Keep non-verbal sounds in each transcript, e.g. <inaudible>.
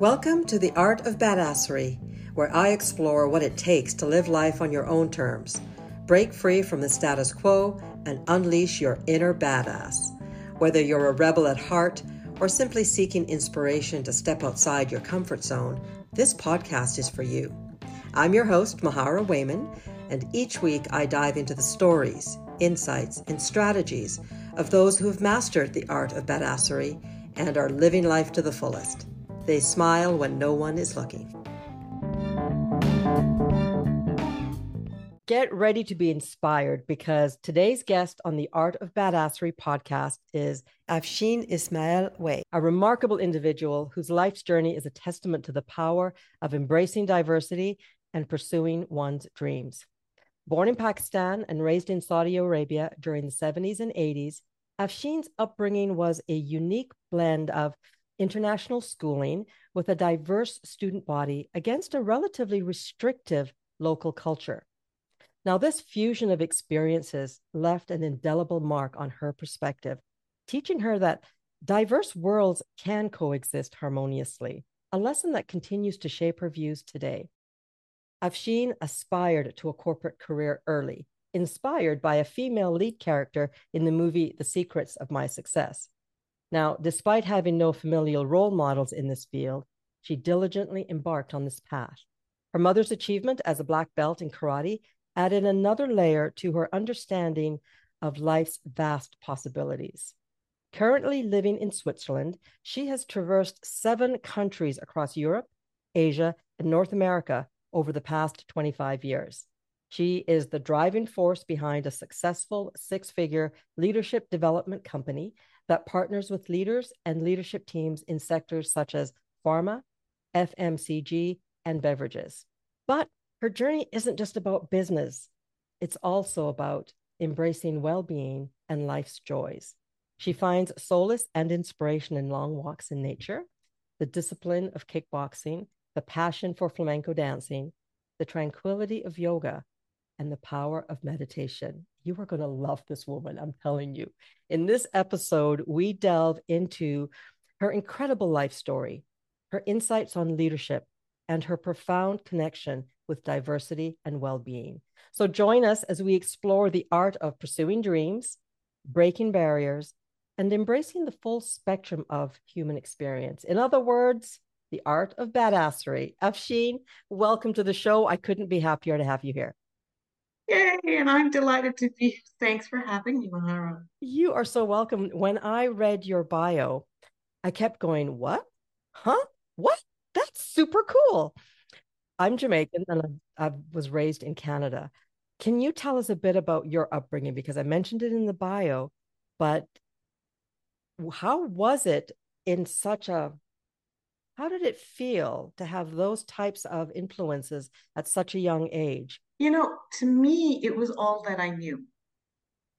Welcome to the Art of Badassery, where I explore what it takes to live life on your own terms, break free from the status quo, and unleash your inner badass. Whether you're a rebel at heart or simply seeking inspiration to step outside your comfort zone, this podcast is for you. I'm your host, Mahara Wayman, and each week I dive into the stories, insights, and strategies of those who have mastered the art of badassery and are living life to the fullest. They smile when no one is looking. Get ready to be inspired because today's guest on the Art of Badassery podcast is Afsheen Ismail-Wey, a remarkable individual whose life's journey is a testament to the power of embracing diversity and pursuing one's dreams. Born in Pakistan and raised in Saudi Arabia during the 70s and 80s, Afsheen's upbringing was a unique blend of international schooling with a diverse student body against a relatively restrictive local culture. Now, this fusion of experiences left an indelible mark on her perspective, teaching her that diverse worlds can coexist harmoniously, a lesson that continues to shape her views today. Afsheen aspired to a corporate career early, inspired by a female lead character in the movie The Secrets of My Success. Now, despite having no familial role models in this field, she diligently embarked on this path. Her mother's achievement as a black belt in karate added another layer to her understanding of life's vast possibilities. Currently living in Switzerland, she has traversed seven countries across Europe, Asia, and North America over the past 25 years. She is the driving force behind a successful six figure leadership development company that partners with leaders and leadership teams in sectors such as pharma, FMCG, and beverages. But her journey isn't just about business, it's also about embracing well being and life's joys. She finds solace and inspiration in long walks in nature, the discipline of kickboxing, the passion for flamenco dancing, the tranquility of yoga, and the power of meditation. You are going to love this woman, I'm telling you. In this episode, we delve into her incredible life story, her insights on leadership, and her profound connection with diversity and well being. So join us as we explore the art of pursuing dreams, breaking barriers, and embracing the full spectrum of human experience. In other words, the art of badassery. Afsheen, welcome to the show. I couldn't be happier to have you here. Yay, and I'm delighted to be. Thanks for having me, Mahara. You are so welcome. When I read your bio, I kept going, What? Huh? What? That's super cool. I'm Jamaican and I was raised in Canada. Can you tell us a bit about your upbringing? Because I mentioned it in the bio, but how was it in such a how did it feel to have those types of influences at such a young age? You know, to me, it was all that I knew,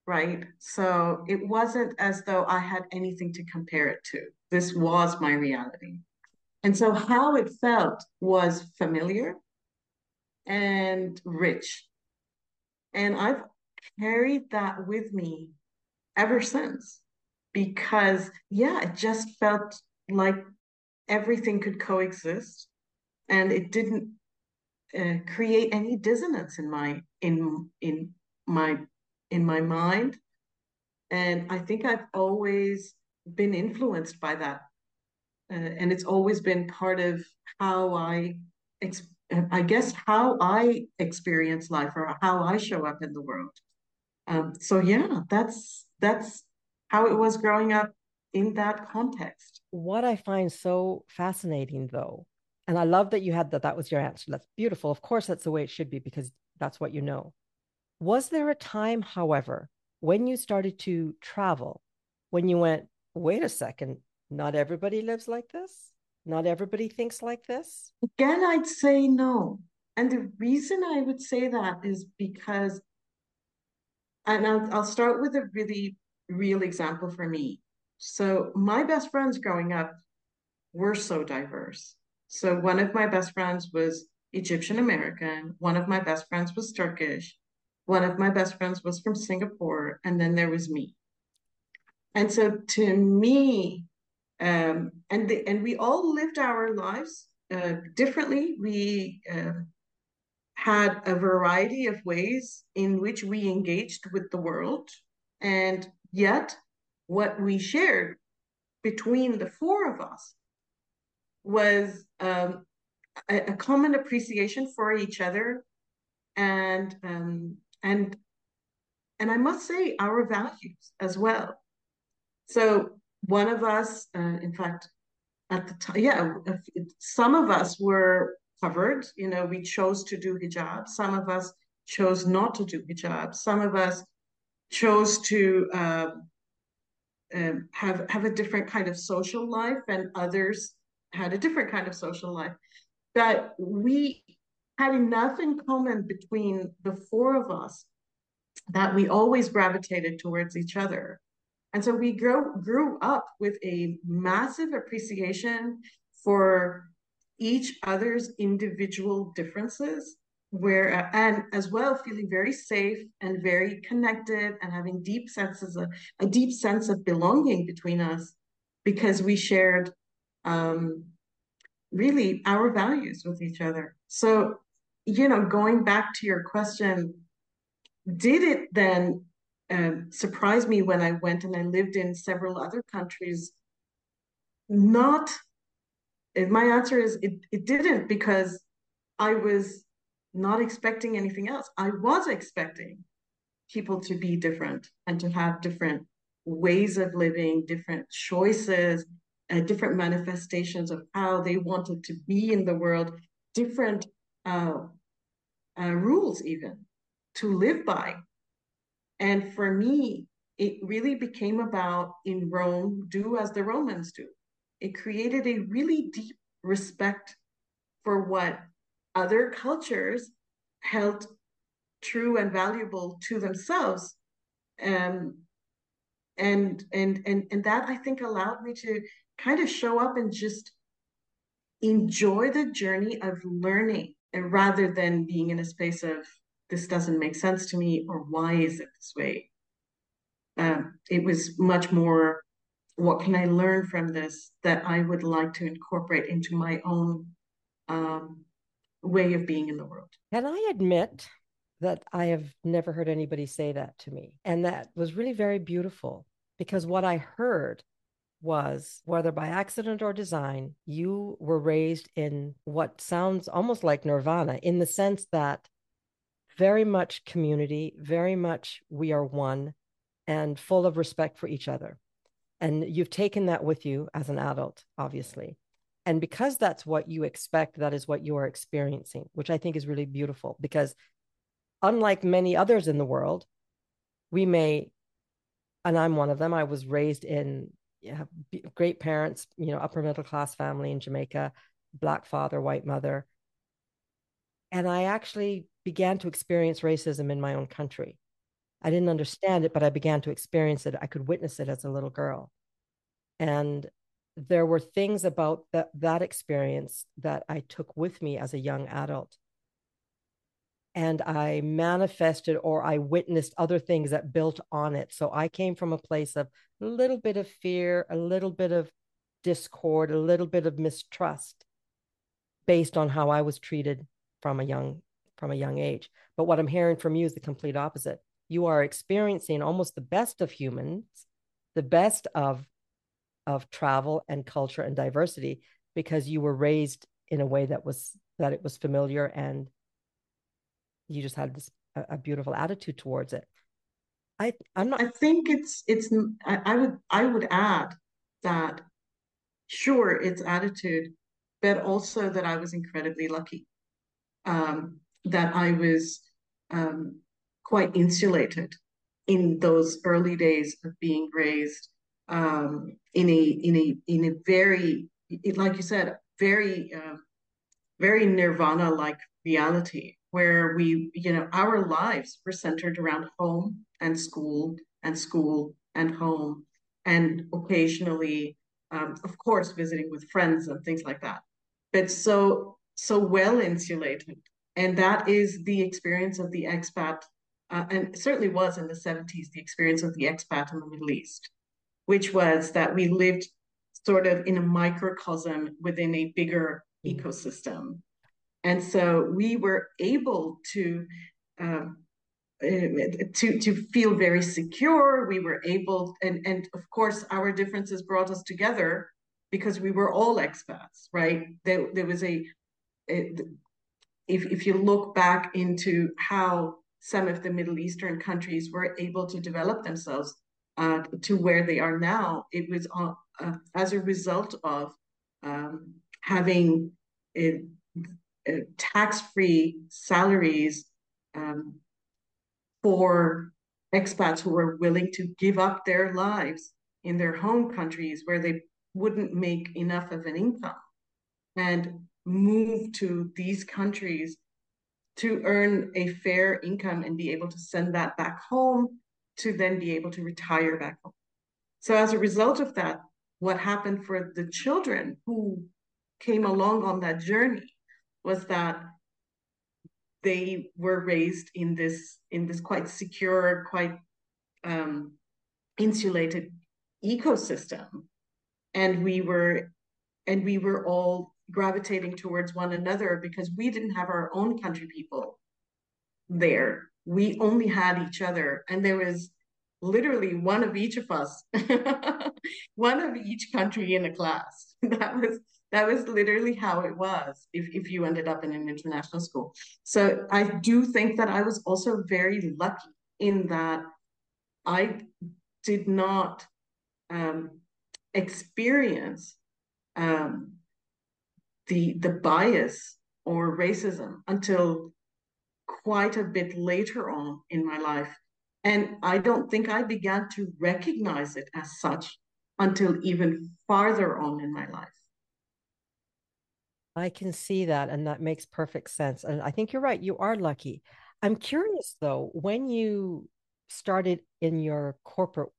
right? So it wasn't as though I had anything to compare it to. This was my reality. And so how it felt was familiar and rich. And I've carried that with me ever since because, yeah, it just felt like everything could coexist and it didn't uh, create any dissonance in my in in my in my mind. And i think i've always been influenced by that. Uh, and it's always been part of how i i guess how i experience life or how i show up in the world. Um, so yeah that's that's how it was growing up in that context. What I find so fascinating, though, and I love that you had that, that was your answer. That's beautiful. Of course, that's the way it should be because that's what you know. Was there a time, however, when you started to travel, when you went, wait a second, not everybody lives like this? Not everybody thinks like this? Again, I'd say no. And the reason I would say that is because, and I'll, I'll start with a really real example for me. So my best friends growing up were so diverse. So one of my best friends was Egyptian American, one of my best friends was Turkish, one of my best friends was from Singapore, and then there was me. And so to me, Um, and the, and we all lived our lives uh, differently. We uh, had a variety of ways in which we engaged with the world, and yet what we shared between the four of us was um, a, a, common appreciation for each other and um, and and I must say our values as well. So one of us, uh, in fact, at the time, yeah, some of us were covered. You know, we chose to do hijab. Some of us chose not to do hijab. Some of us chose to um, um, have have a different kind of social life, and others had a different kind of social life. But we had enough in common between the four of us that we always gravitated towards each other. And so we grew, grew up with a massive appreciation for each other's individual differences where and as well feeling very safe and very connected and having deep senses of a deep sense of belonging between us because we shared um, really our values with each other so you know going back to your question did it then um, surprise me when I went and I lived in several other countries? Not, my answer is it, it didn't because I was not expecting anything else. I was expecting people to be different and to have different ways of living, different choices, uh, different manifestations of how they wanted to be in the world, different uh, uh, rules, even to live by. And for me, it really became about in Rome, do as the Romans do. It created a really deep respect for what other cultures held true and valuable to themselves. Um, and and and and that I think allowed me to kind of show up and just enjoy the journey of learning and rather than being in a space of this doesn't make sense to me or why is it this way? Um, it was much more what can i learn from this that i would like to incorporate into my own um, way of being in the world? Can i admit that i have never heard anybody say that to me? And that was really very beautiful because what i heard was whether by accident or design, you were raised in what sounds almost like nirvana in the sense that very much community, very much we are one and full of respect for each other. And you've taken that with you as an adult, obviously. And because that's what you expect, that is what you are experiencing, which I think is really beautiful. Because unlike many others in the world, we may, and I'm one of them, I was raised in yeah, great parents, you know, upper middle class family in Jamaica, black father, white mother. And I actually began to experience racism in my own country. I didn't understand it, but I began to experience it. I could witness it as a little girl. And there were things about that, that experience that I took with me as a young adult. And I manifested or I witnessed other things that built on it. So I came from a place of a little bit of fear, a little bit of discord, a little bit of mistrust based on how I was treated from a young from a young age. But what I'm hearing from you is the complete opposite. You are experiencing almost the best of humans, the best of of travel and culture and diversity because you were raised in a way that was that it was familiar and you just had this a, a beautiful attitude towards it. I I'm not I think it's it's I, I would I would add that sure it's attitude, but also that I was incredibly lucky. Um, that I was um, quite insulated in those early days of being raised um, in a in a in a very like you said very uh, very nirvana like reality where we you know our lives were centered around home and school and school and home and occasionally um, of course visiting with friends and things like that but so so well insulated and that is the experience of the expat, uh, and certainly was in the 70s, the experience of the expat in the Middle East, which was that we lived sort of in a microcosm within a bigger ecosystem. And so we were able to uh, to to feel very secure. We were able, and and of course, our differences brought us together because we were all expats, right? There there was a, a if if you look back into how some of the Middle Eastern countries were able to develop themselves uh, to where they are now, it was uh, uh, as a result of um, having tax-free salaries um, for expats who were willing to give up their lives in their home countries where they wouldn't make enough of an income and move to these countries to earn a fair income and be able to send that back home to then be able to retire back home. So as a result of that, what happened for the children who came along on that journey was that they were raised in this in this quite secure, quite um, insulated ecosystem, and we were and we were all gravitating towards one another because we didn't have our own country people there. We only had each other, and there was literally one of each of us, <laughs> one of each country in a class. <laughs> That was that was literally how it was if, if you ended up in an international school. So I do think that I was also very lucky in that I did not um, experience um, the the bias or racism until quite a bit later on in my life. And I don't think I began to recognize it as such until even farther on in my life. I can see that, and that makes perfect sense. And I think you're right. You are lucky. I'm curious though, when you started in your corporate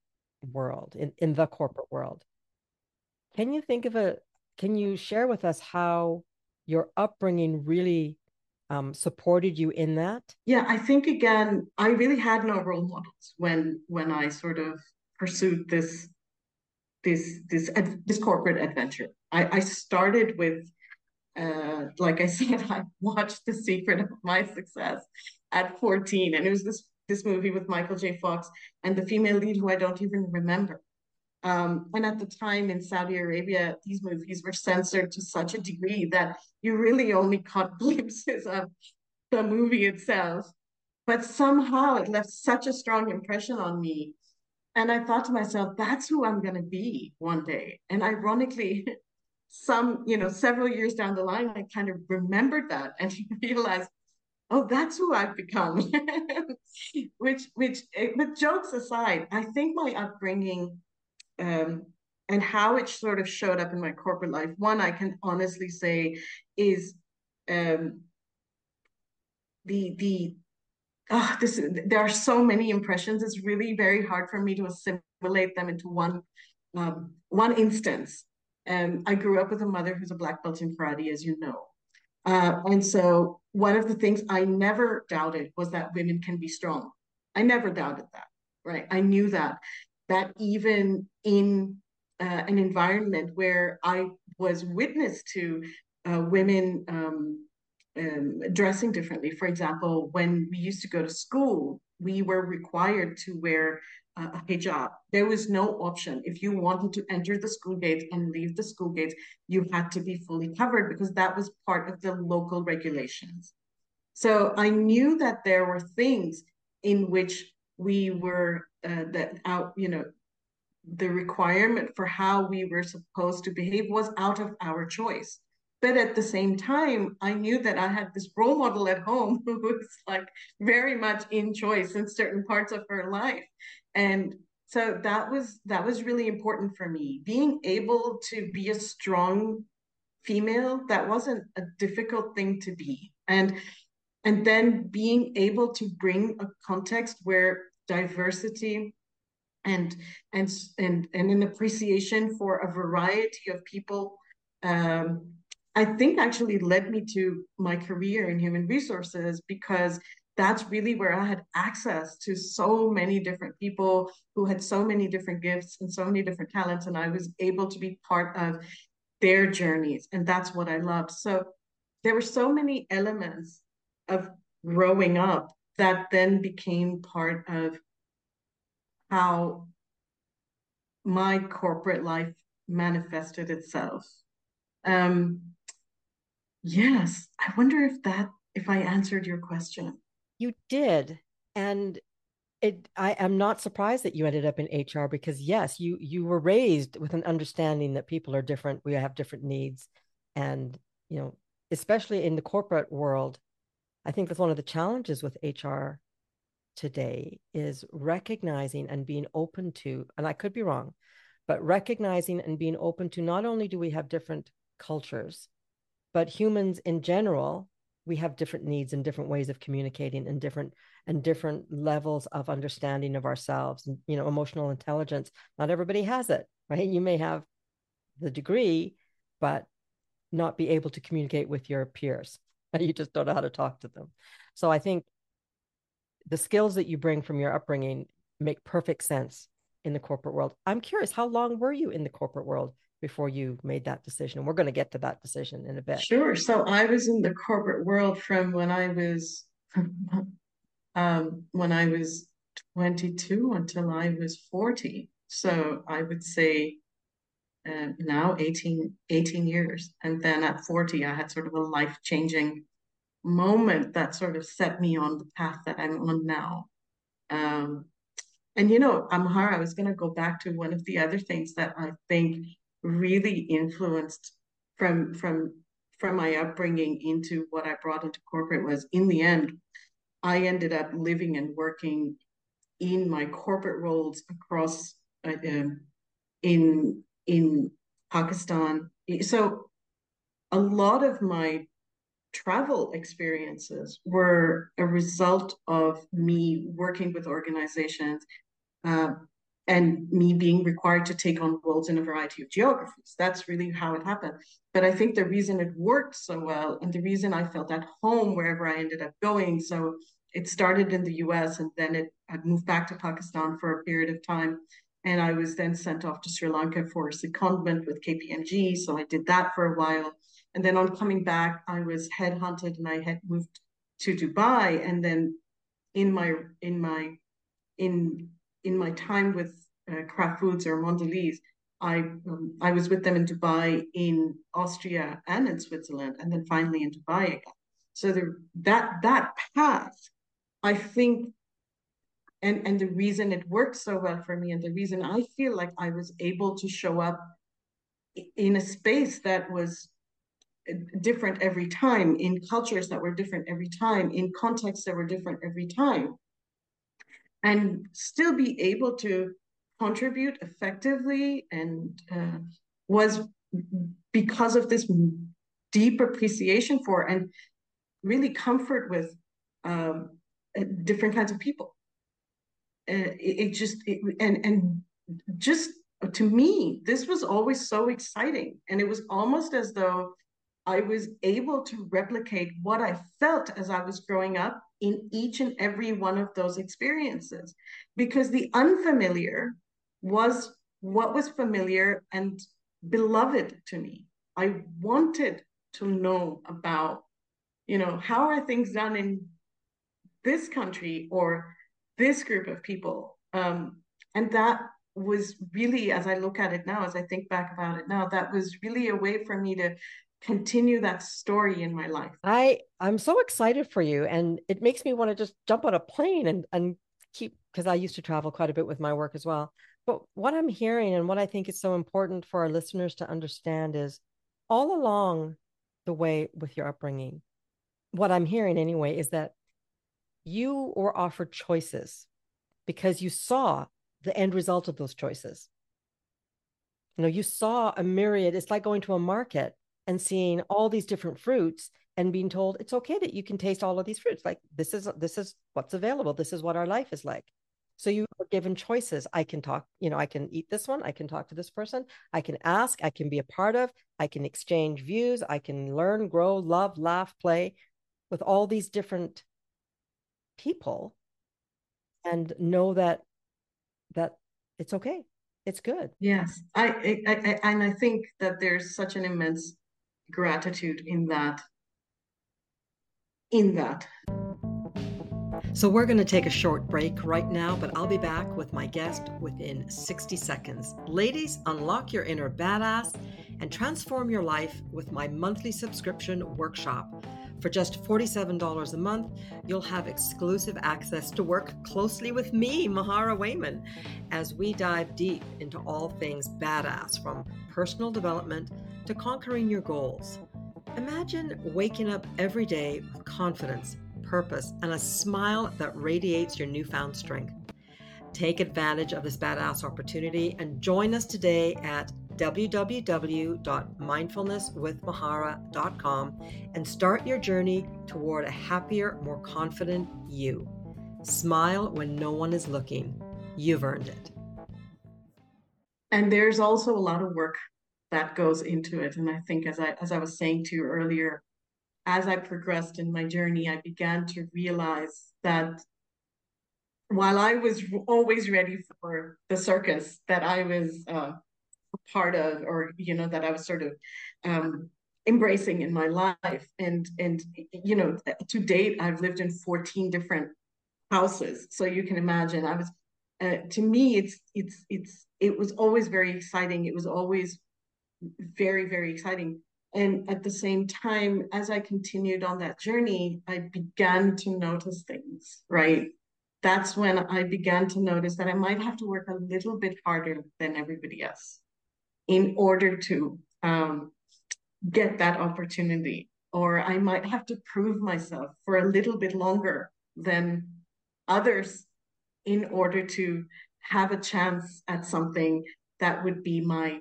world, in, in the corporate world, can you think of a, can you share with us how your upbringing really um, supported you in that? Yeah, I think again, I really had no role models when when I sort of pursued this this this this corporate adventure. I, I started with uh, like I <laughs> said, I watched The Secret of My Success at 14, and it was this this movie with Michael J. Fox and the female lead who I don't even remember. Um, and at the time in Saudi Arabia, these movies were censored to such a degree that you really only caught <laughs> glimpses of the movie itself. But somehow it left such a strong impression on me. And I thought to myself, that's who I'm going to be one day. And ironically, <laughs> some, you know, several years down the line, I kind of remembered that and <laughs> realized, oh, that's who I've become. <laughs> which, which, eh, jokes aside, I think my upbringing um, and how it sort of showed up in my corporate life, one I can honestly say is um, the the oh, this there are so many impressions. It's really very hard for me to assimilate them into one um, one instance. Um, I grew up with a mother who's a black belt in karate, as you know. Uh, and so one of the things I never doubted was that women can be strong. I never doubted that, right? I knew that, that even in uh, an environment where I was witness to uh, women um, um, dressing differently. For example, when we used to go to school, we were required to wear a hijab. There was no option. If you wanted to enter the school gates and leave the school gates, you had to be fully covered because that was part of the local regulations. So I knew that there were things in which we were uh, that out, you know, the requirement for how we were supposed to behave was out of our choice. But at the same time, I knew that I had this role model at home <laughs> who was like very much in choice in certain parts of her life and so that was that was really important for me. Being able to be a strong female that wasn't a difficult thing to be. And and then being able to bring a context where diversity and and and and an appreciation for a variety of people um, i think actually led me to my career in human resources because that's really where I had access to so many different people who had so many different gifts and so many different talents. And I was able to be part of their journeys. And that's what I loved. So there were so many elements of growing up that then became part of how my corporate life manifested itself. Um, yes, I wonder if that if I answered your question. You did. And it I am not surprised that you ended up in HR because yes, you you were raised with an understanding that people are different, we have different needs. And, you know, especially in the corporate world, I think that's one of the challenges with HR today is recognizing and being open to, and I could be wrong, but recognizing and being open to not only do we have different cultures, but humans in general we have different needs and different ways of communicating and different and different levels of understanding of ourselves. You know emotional intelligence not everybody has it right? You may have the degree but not be able to communicate with your peers. <laughs> You just don't know how to talk to them. So i think the skills that you bring from your upbringing make perfect sense in the corporate world. I'm curious how long were you in the corporate world before you made that decision? And we're going to get to that decision in a bit. Sure. So I was in the corporate world from when I was <laughs> um, when I was 22 until I was 40. So I would say uh, now 18, 18 years. And then at 40, I had sort of a life changing moment that sort of set me on the path that I'm on now. Um, and you know, Mahara, I was going to go back to one of the other things that I think really influenced from from from my upbringing into what I brought into corporate was in the end, I ended up living and working in my corporate roles across uh, um, in in Pakistan. So a lot of my travel experiences were a result of me working with organizations, uh, and me being required to take on roles in a variety of geographies. That's really how it happened. But I think the reason it worked so well and the reason I felt at home wherever I ended up going, so it started in the US and then it I moved back to Pakistan for a period of time. And I was then sent off to Sri Lanka for a secondment with KPMG. So I did that for a while. And then on coming back, I was headhunted and I had moved to Dubai. And then in my in my in in my time with uh, Kraft Foods or Mondelez, I um, I was with them in Dubai, in Austria, and in Switzerland, and then finally in Dubai again. So the, that that path, I think, and and the reason it worked so well for me, and the reason I feel like I was able to show up in a space that was uh, different every time, in cultures that were different every time, in contexts that were different every time, and still be able to contribute effectively and uh, was because of this deep appreciation for and really comfort with um, uh, different kinds of people. Uh, it, it, just it, and and just to me, this was always so exciting, and it was almost as though I was able to replicate what I felt as I was growing up in each and every one of those experiences because the unfamiliar was what was familiar and beloved to me. I wanted to know about, you know, how are things done in this country or this group of people. Um, and that was really, as I look at it now, as I think back about it now, that was really a way for me to continue that story in my life. I I'm so excited for you and it makes me want to just jump on a plane and and keep because I used to travel quite a bit with my work as well. But what I'm hearing and what I think is so important for our listeners to understand is all along the way with your upbringing, what I'm hearing anyway is that you were offered choices because you saw the end result of those choices. You know, you saw a myriad, it's like going to a market and seeing all these different fruits and being told it's okay that you can taste all of these fruits. Like this is this is what's available. This is what our life is like. So you are given choices. I can talk you know i can eat this one. I can talk to this person. I can ask. I can be a part of. I can exchange views. I can learn grow love laugh play with all these different people and know that that it's okay. It's good. Yes. I, I, I and i think that there's such an immense gratitude in that in that so we're going to take a short break right now, but I'll be back with my guest within 60 seconds. Ladies, unlock your inner badass and transform your life with my monthly subscription workshop. For just $47 a month, you'll have exclusive access to work closely with me, Mahara Wayman, as we dive deep into all things badass from personal development to conquering your goals. Imagine waking up every day with confidence, purpose, and a smile that radiates your newfound strength. Take advantage of this badass opportunity and join us today at www.mindfulnesswithmahara.com and start your journey toward a happier, more confident you. Smile when no one is looking. You've earned it. And there's also a lot of work that goes into it. And I think as I as I was saying to you earlier, as I progressed in my journey, I began to realize that while I was always ready for the circus that I was uh, part of or you know that i was sort of um, embracing in my life. And and you know to date i've lived in 14 different houses. So you can imagine i was uh, to me it's it's it's it was always very exciting. It was always very very exciting and at the same time as i continued on that journey i began to notice things right that's when i began to notice that i might have to work a little bit harder than everybody else in order to um, get that opportunity. Or I might have to prove myself for a little bit longer than others in order to have a chance at something that would be my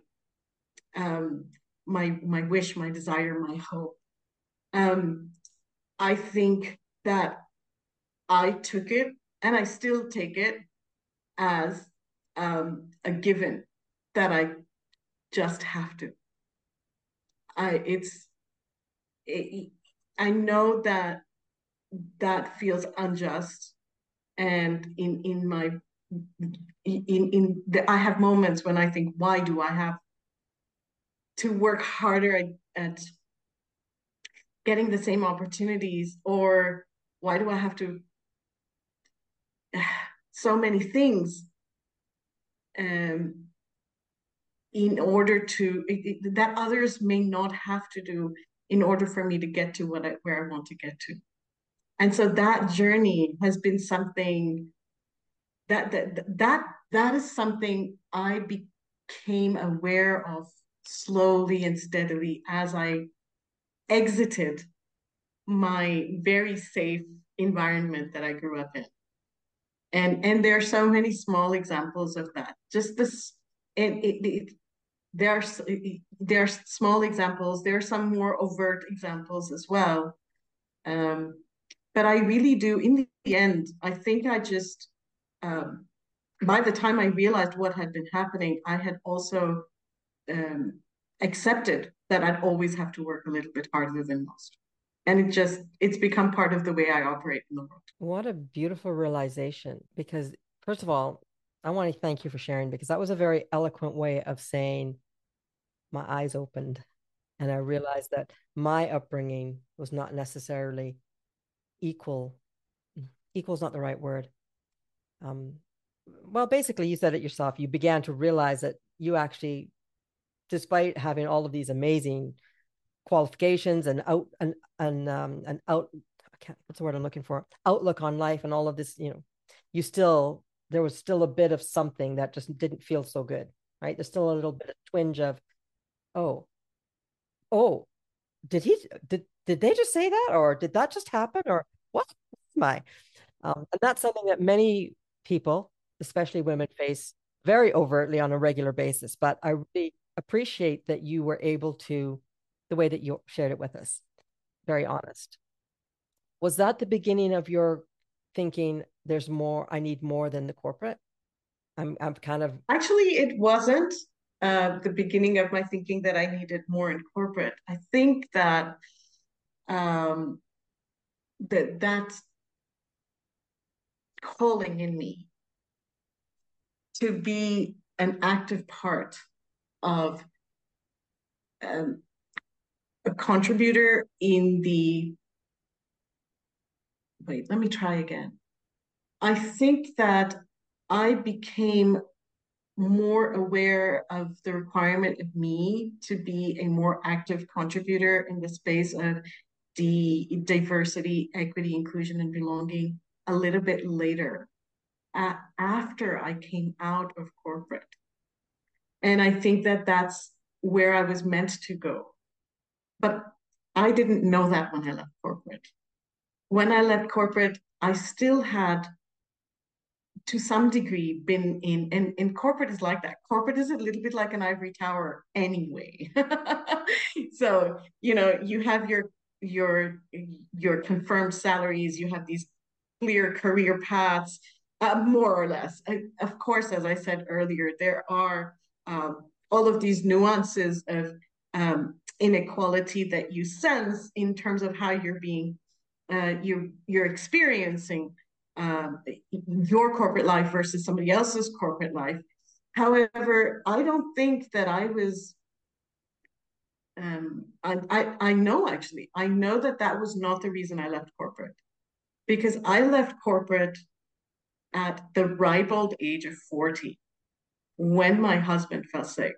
um, my my wish, my desire, my hope. Um, I think that I took it, and I still take it as um, a given that I just have to. I it's it, I know that that feels unjust and in in my in in the, I have moments when I think why do I have to work harder at, at getting the same opportunities or why do I have to <sighs> so many things um in order to that others may not have to do in order for me to get to what I, where I want to get to. And so that journey has been something that that that that is something I became aware of slowly and steadily as I exited my very safe environment that I grew up in. And and there are so many small examples of that. Just this and it, it, there are there are small examples. There are some more overt examples as well. Um, but I really do. In the end, I think I just um, by the time I realized what had been happening, I had also um, accepted that I'd always have to work a little bit harder than most. And it just, it's become part of the way I operate in the world. What a beautiful realization. Because, first of all, I want to thank you for sharing because that was a very eloquent way of saying my eyes opened and I realized that my upbringing was not necessarily equal. Equal is not the right word. Um, well, basically, you said it yourself. You began to realize that you actually, despite having all of these amazing qualifications and out and and um and out, I can't. What's the word I'm looking for? Outlook on life and all of this. You know, you still there was still a bit of something that just didn't feel so good. Right? There's still a little bit of twinge of oh, oh, did he did did they just say that or did that just happen or what my um, and that's something that many people especially women face very overtly on a regular basis but i really appreciate that you were able to the way that you shared it with us very honest was that the beginning of your thinking there's more i need more than the corporate i'm i'm kind of actually it wasn't uh, the beginning of my thinking that I needed more in corporate. I think that um, that that calling in me to be an active part of um, a contributor in the wait let me try again. I think that i became more aware of the requirement of me to be a more active contributor in the space of the diversity equity inclusion and belonging a little bit later uh, after i came out of corporate and i think that that's where i was meant to go but I didn't know that when I left corporate. When I left corporate, I still had, to some degree, been in, and, and corporate is like that. Corporate is a little bit like an ivory tower anyway. <laughs> so, you know, you have your your your confirmed salaries, you have these clear career paths, uh, more or less. I, of course, as I said earlier, there are um, all of these nuances of um, inequality that you sense in terms of how you're being uh, you're you're experiencing um, your corporate life versus somebody else's corporate life. However, I don't think that I was. Um, I, I I know actually I know that that was not the reason I left corporate, because I left corporate at the ripe old age of forty, when my husband fell sick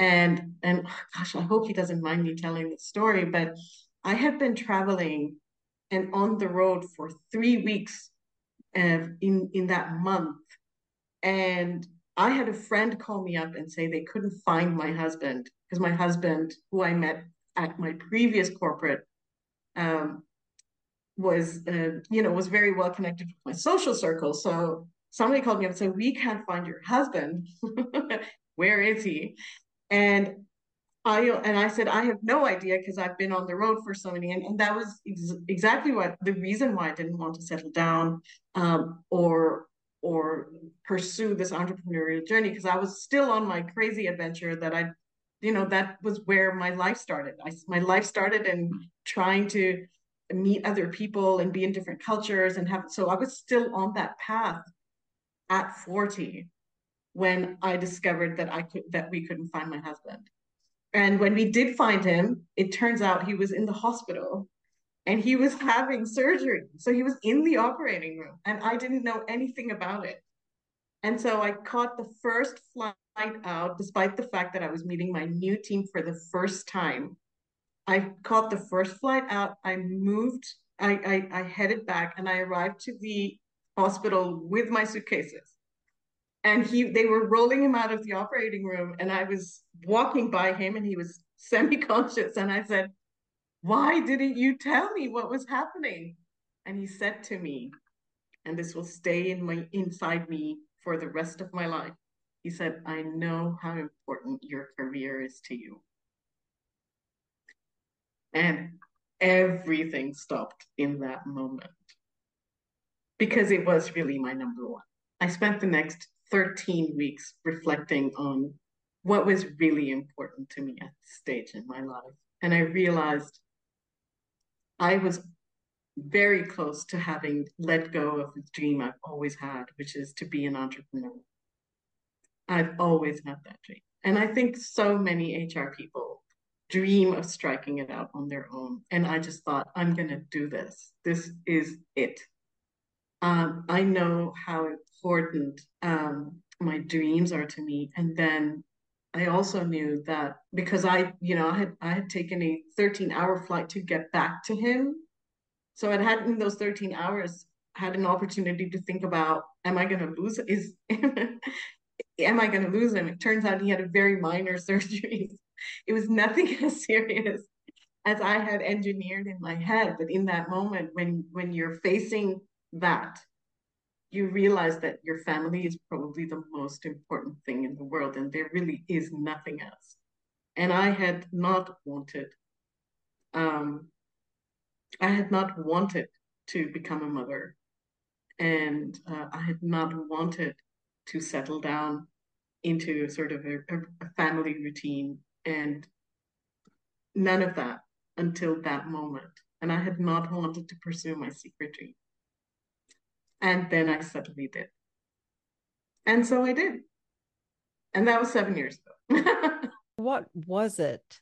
and and gosh, I hope he doesn't mind me telling the story, but I had been traveling and on the road for three weeks uh, in in that month, and I had a friend call me up and say they couldn't find my husband because my husband, who I met at my previous corporate, um, was uh, you know was very well connected with my social circle. So somebody called me up and said, "We can't find your husband. <laughs> Where is he?" And I and I said I have no idea because I've been on the road for so many, and, and that was ex- exactly what the reason why I didn't want to settle down um, or or pursue this entrepreneurial journey because I was still on my crazy adventure that I, you know, that was where my life started. I, my life started in trying to meet other people and be in different cultures and have so I was still on that path at 40 when I discovered that I could that we couldn't find my husband. And when we did find him, it turns out he was in the hospital and he was <laughs> having surgery. So he was in the operating room and I didn't know anything about it. And so I caught the first flight out, despite the fact that I was meeting my new team for the first time. I caught the first flight out. I moved, I, I, I headed back and I arrived to the hospital with my suitcases. And he they were rolling him out of the operating room and i was walking by him and he was <laughs> semi-conscious. And i said why didn't you tell me what was happening? And he said to me and this will stay in my inside me for the rest of my life. He said i know how important your career is to you. And everything stopped in that moment because it was really my number one i spent the next 13 weeks reflecting on what was really important to me at this stage in my life. And I realized I was very close to having let go of the dream I've always had, which is to be an entrepreneur. I've always had that dream. And I think so many HR people dream of striking it out on their own. And I just thought, I'm going to do this. This is it. Um, I know how important um, my dreams are to me. And then I also knew that because I, you know, I had I had taken a 13 hour flight to get back to him. So I'd had in those 13 hours had an opportunity to think about, am I gonna lose is <laughs> am I gonna lose him? It turns out he had a very minor <laughs> surgery. It was nothing <laughs> as serious as I had engineered in my head. But in that moment, when when you're facing that, you realize that your family is probably the most important thing in the world and there really is nothing else. And I had not wanted, um, I had not wanted to become a mother. And uh, I had not wanted to settle down into sort of a, a family routine and none of that until that moment. And I had not wanted to pursue my secret dream. And then I suddenly did. And so I did. And that was seven years ago. <laughs> what was it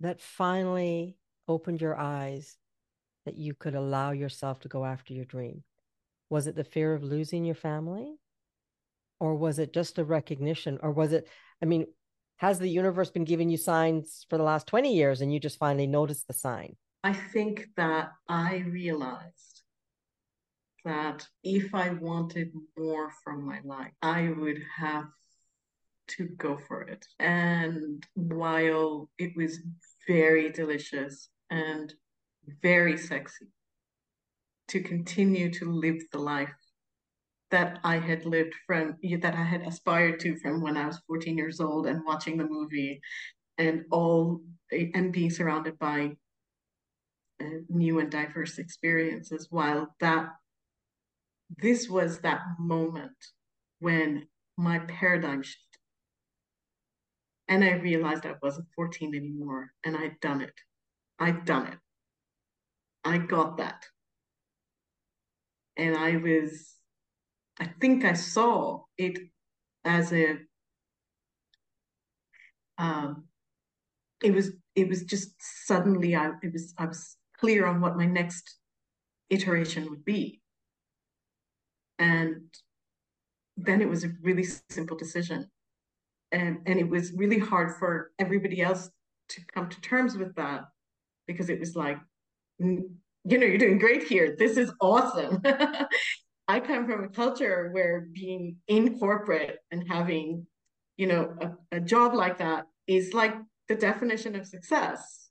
that finally opened your eyes that you could allow yourself to go after your dream? Was it the fear of losing your family? Or was it just a recognition? Or was it, I mean, has the universe been giving you signs for the last 20 years and you just finally noticed the sign? I think that I realized that if I wanted more from my life, I would have to go for it. And while it was very delicious and very sexy to continue to live the life that I had lived from, that I had aspired to from when I was 14 years old and watching the movie and all, and being surrounded by uh, new and diverse experiences, while that, this was that moment when my paradigm shifted. And I realized I wasn't 14 anymore and I'd done it. I'd done it. I got that. And I was, I think I saw it as a, um, it was, it was just suddenly, I, it was, I was clear on what my next iteration would be. And then it was a really simple decision. And, and it was really hard for everybody else to come to terms with that because it was like, you know, you're doing great here. This is awesome. <laughs> I come from a culture where being in corporate and having, you know, a, a job like that is like the definition of success.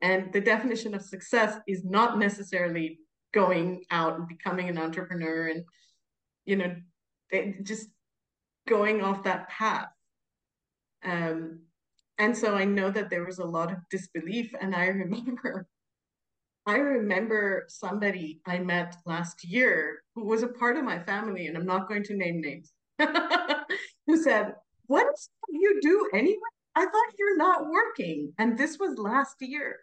And the definition of success is not necessarily going out and becoming an entrepreneur and, you know, just going off that path. Um, and so I know that there was a lot of disbelief. And I <laughs> remember I remember somebody I met last year who was a part of my family, and I'm not going to name names, <laughs> who said, What do you do anyway? I thought you're not working. And this was last year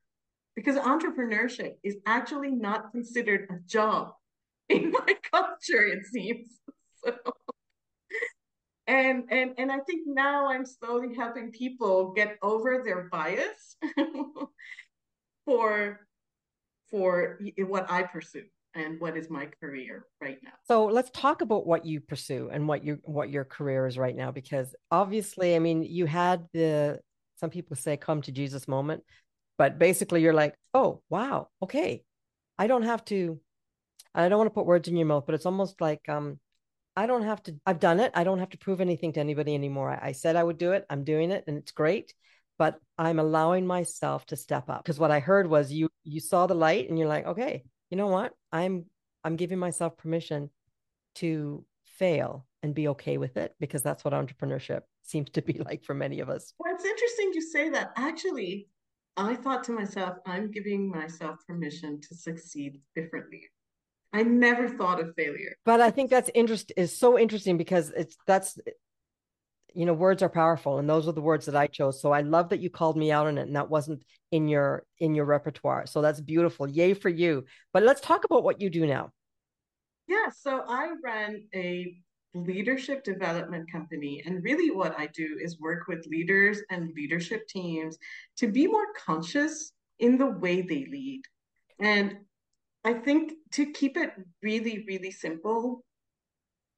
because entrepreneurship is actually not considered a job in my <laughs> culture, it seems. <laughs> So, and and and I think now I'm slowly helping people get over their bias <laughs> for for what I pursue and what is my career right now. So let's talk about what you pursue and what you what your career is right now because obviously I mean you had the some people say come to Jesus moment but basically you're like oh wow okay I don't have to I don't want to put words in your mouth but it's almost like um I don't have to I've done it I don't have to prove anything to anybody anymore I, I said I would do it I'm doing it and it's great but I'm allowing myself to step up because what I heard was you you saw the light and you're like, okay, you know what? I'm I'm giving myself permission to fail and be okay with it because that's what entrepreneurship <laughs> seems to be like for many of us. Well, it's interesting you say that. Actually, I thought to myself, I'm giving myself permission to succeed differently. I never thought of failure. But I think that's interest is so interesting because it's that's you know words are powerful and those are the words that i chose. So i love that you called me out on it and that wasn't in your in your repertoire. So that's beautiful. Yay for you. But let's talk about what you do now. Yeah so i ran a leadership development company and really what i do is work with leaders and leadership teams to be more conscious in the way they lead. And i think to keep it really really simple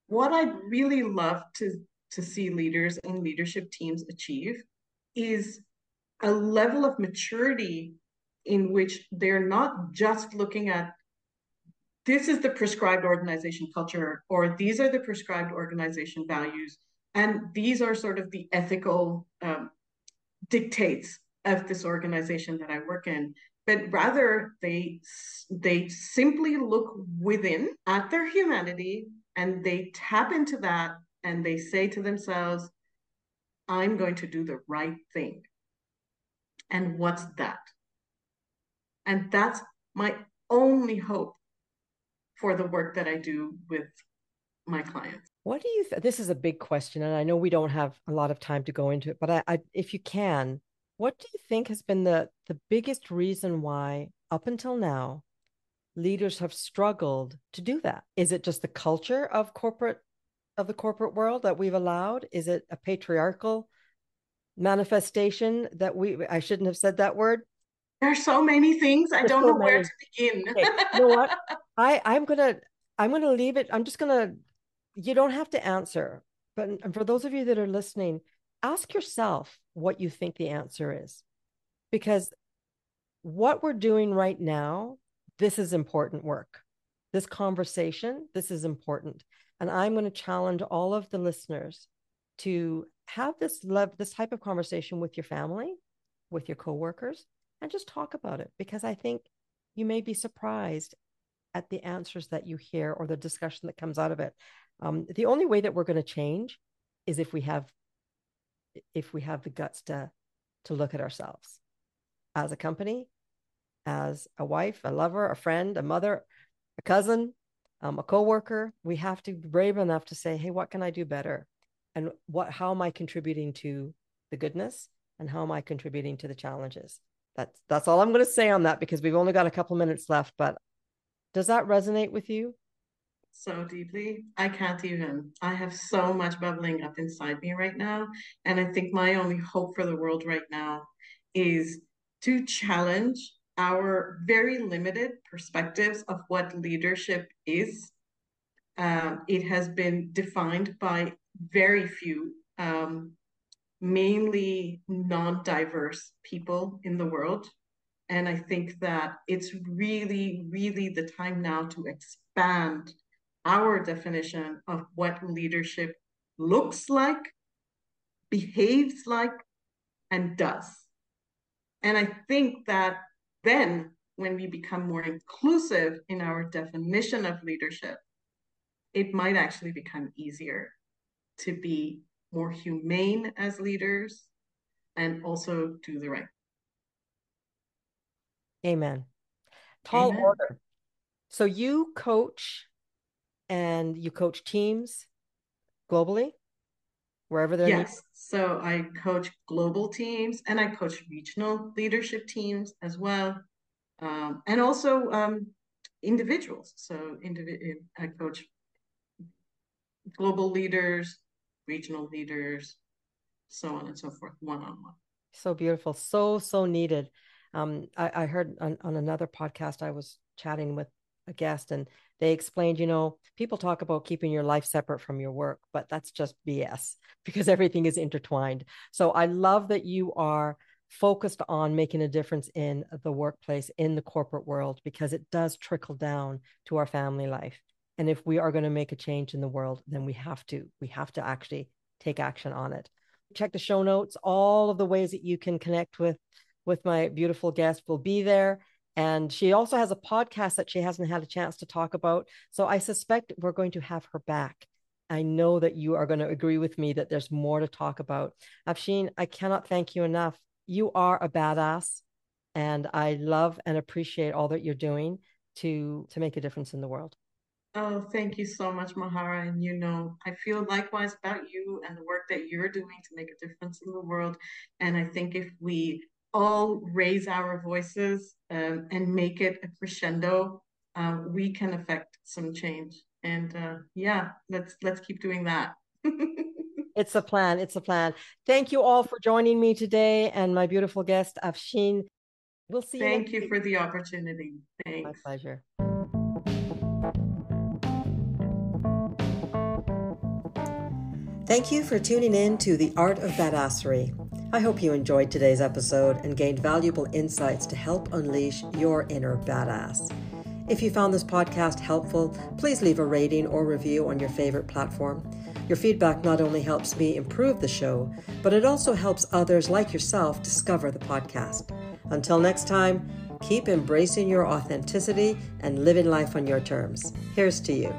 what i'd really love to to see leaders and leadership teams achieve is a level of maturity in which they're not just looking at this is the prescribed organization culture or these are the prescribed organization values and these are sort of the ethical um, dictates of this organization that i work in but rather they they simply look within at their humanity and they tap into that and they say to themselves, I'm going to do the right thing. And what's that? And that's my only hope for the work that I do with my clients. What do you? Th- this is a big question, and I know we don't have a lot of time to go into it. But I, I, if you can, what do you think has been the the biggest reason why, up until now, leaders have struggled to do that? Is it just the culture of corporate of the corporate world that we've allowed? Is it a patriarchal manifestation that we I shouldn't have said that word? There are so many things. I There's don't so know many. where to begin. Okay. You know what? <laughs> I I'm gonna I'm gonna leave it. I'm just gonna. You don't have to answer, but for those of you that are listening, ask yourself what you think the answer is, because what we're doing right now, this is important work. This conversation, this is important, and I'm going to challenge all of the listeners to have this love, this type of conversation with your family, with your coworkers, and just talk about it because I think you may be surprised at the answers that you hear or the discussion that comes out of it. Um, the only way that we're going to change is if we have if we have the guts to to look at ourselves as a company, as a wife, a lover, a friend, a mother, a cousin, um, a coworker. We have to be brave enough to say, "Hey, what can I do better?" And what? How am I contributing to the goodness? And how am I contributing to the challenges? that's that's all I'm going to say on that because we've only got a couple minutes left. But does that resonate with you? So deeply, I can't even. I have so much bubbling up inside me right now, and I think my only hope for the world right now is to challenge our very limited perspectives of what leadership is. Um, it has been defined by very few um, mainly non-diverse people in the world. And I think that it's really, really the time now to expand our definition of what leadership looks like, behaves like, and does. And I think that then when we become more inclusive in our definition of leadership, it might actually become easier to be more humane as leaders, and also do the right. Amen. Tall Amen. order. So you coach and you coach teams globally, wherever they're. Yes. So I coach global teams and I coach regional leadership teams as well, um, and also um, individuals. So individ- I coach global leaders, regional leaders, so on and so forth, one on one. So beautiful, so so needed. Um, I, I heard on, on another podcast I was chatting with a guest and they explained, you know, people talk about keeping your life separate from your work, but that's just BS <laughs> because everything is intertwined. So I love that you are focused on making a difference in the workplace, in the corporate world, because it does trickle down to our family life. And if we are going to make a change in the world, then we have to, we have to actually take action on it. Check the show notes. All of the ways that you can connect with with my beautiful guest will be there. And she also has a podcast that she hasn't had a chance to talk about. So I suspect we're going to have her back. I know that you are going to agree with me that there's more to talk about. Afsheen, I cannot thank you enough. You are a badass, and I love and appreciate all that you're doing to to make a difference in the world. Oh, thank you so much, Mahara. And you know, I feel likewise about you and the work that you're doing to make a difference in the world. And I think if we all raise our voices um, and make it a crescendo, uh, we can affect some change. And uh, yeah, let's let's keep doing that. <laughs> it's a plan. It's a plan. Thank you all for joining me today and my beautiful guest, Afsheen. We'll see you. Thank you week. for the opportunity. Thanks. My pleasure. Thank you for tuning in to The Art of Badassery. I hope you enjoyed today's episode and gained valuable insights to help unleash your inner badass. If you found this podcast helpful, please leave a rating or review on your favorite platform. Your feedback not only helps me improve the show, but it also helps others like yourself discover the podcast. Until next time, keep embracing your authenticity and living life on your terms. Here's to you.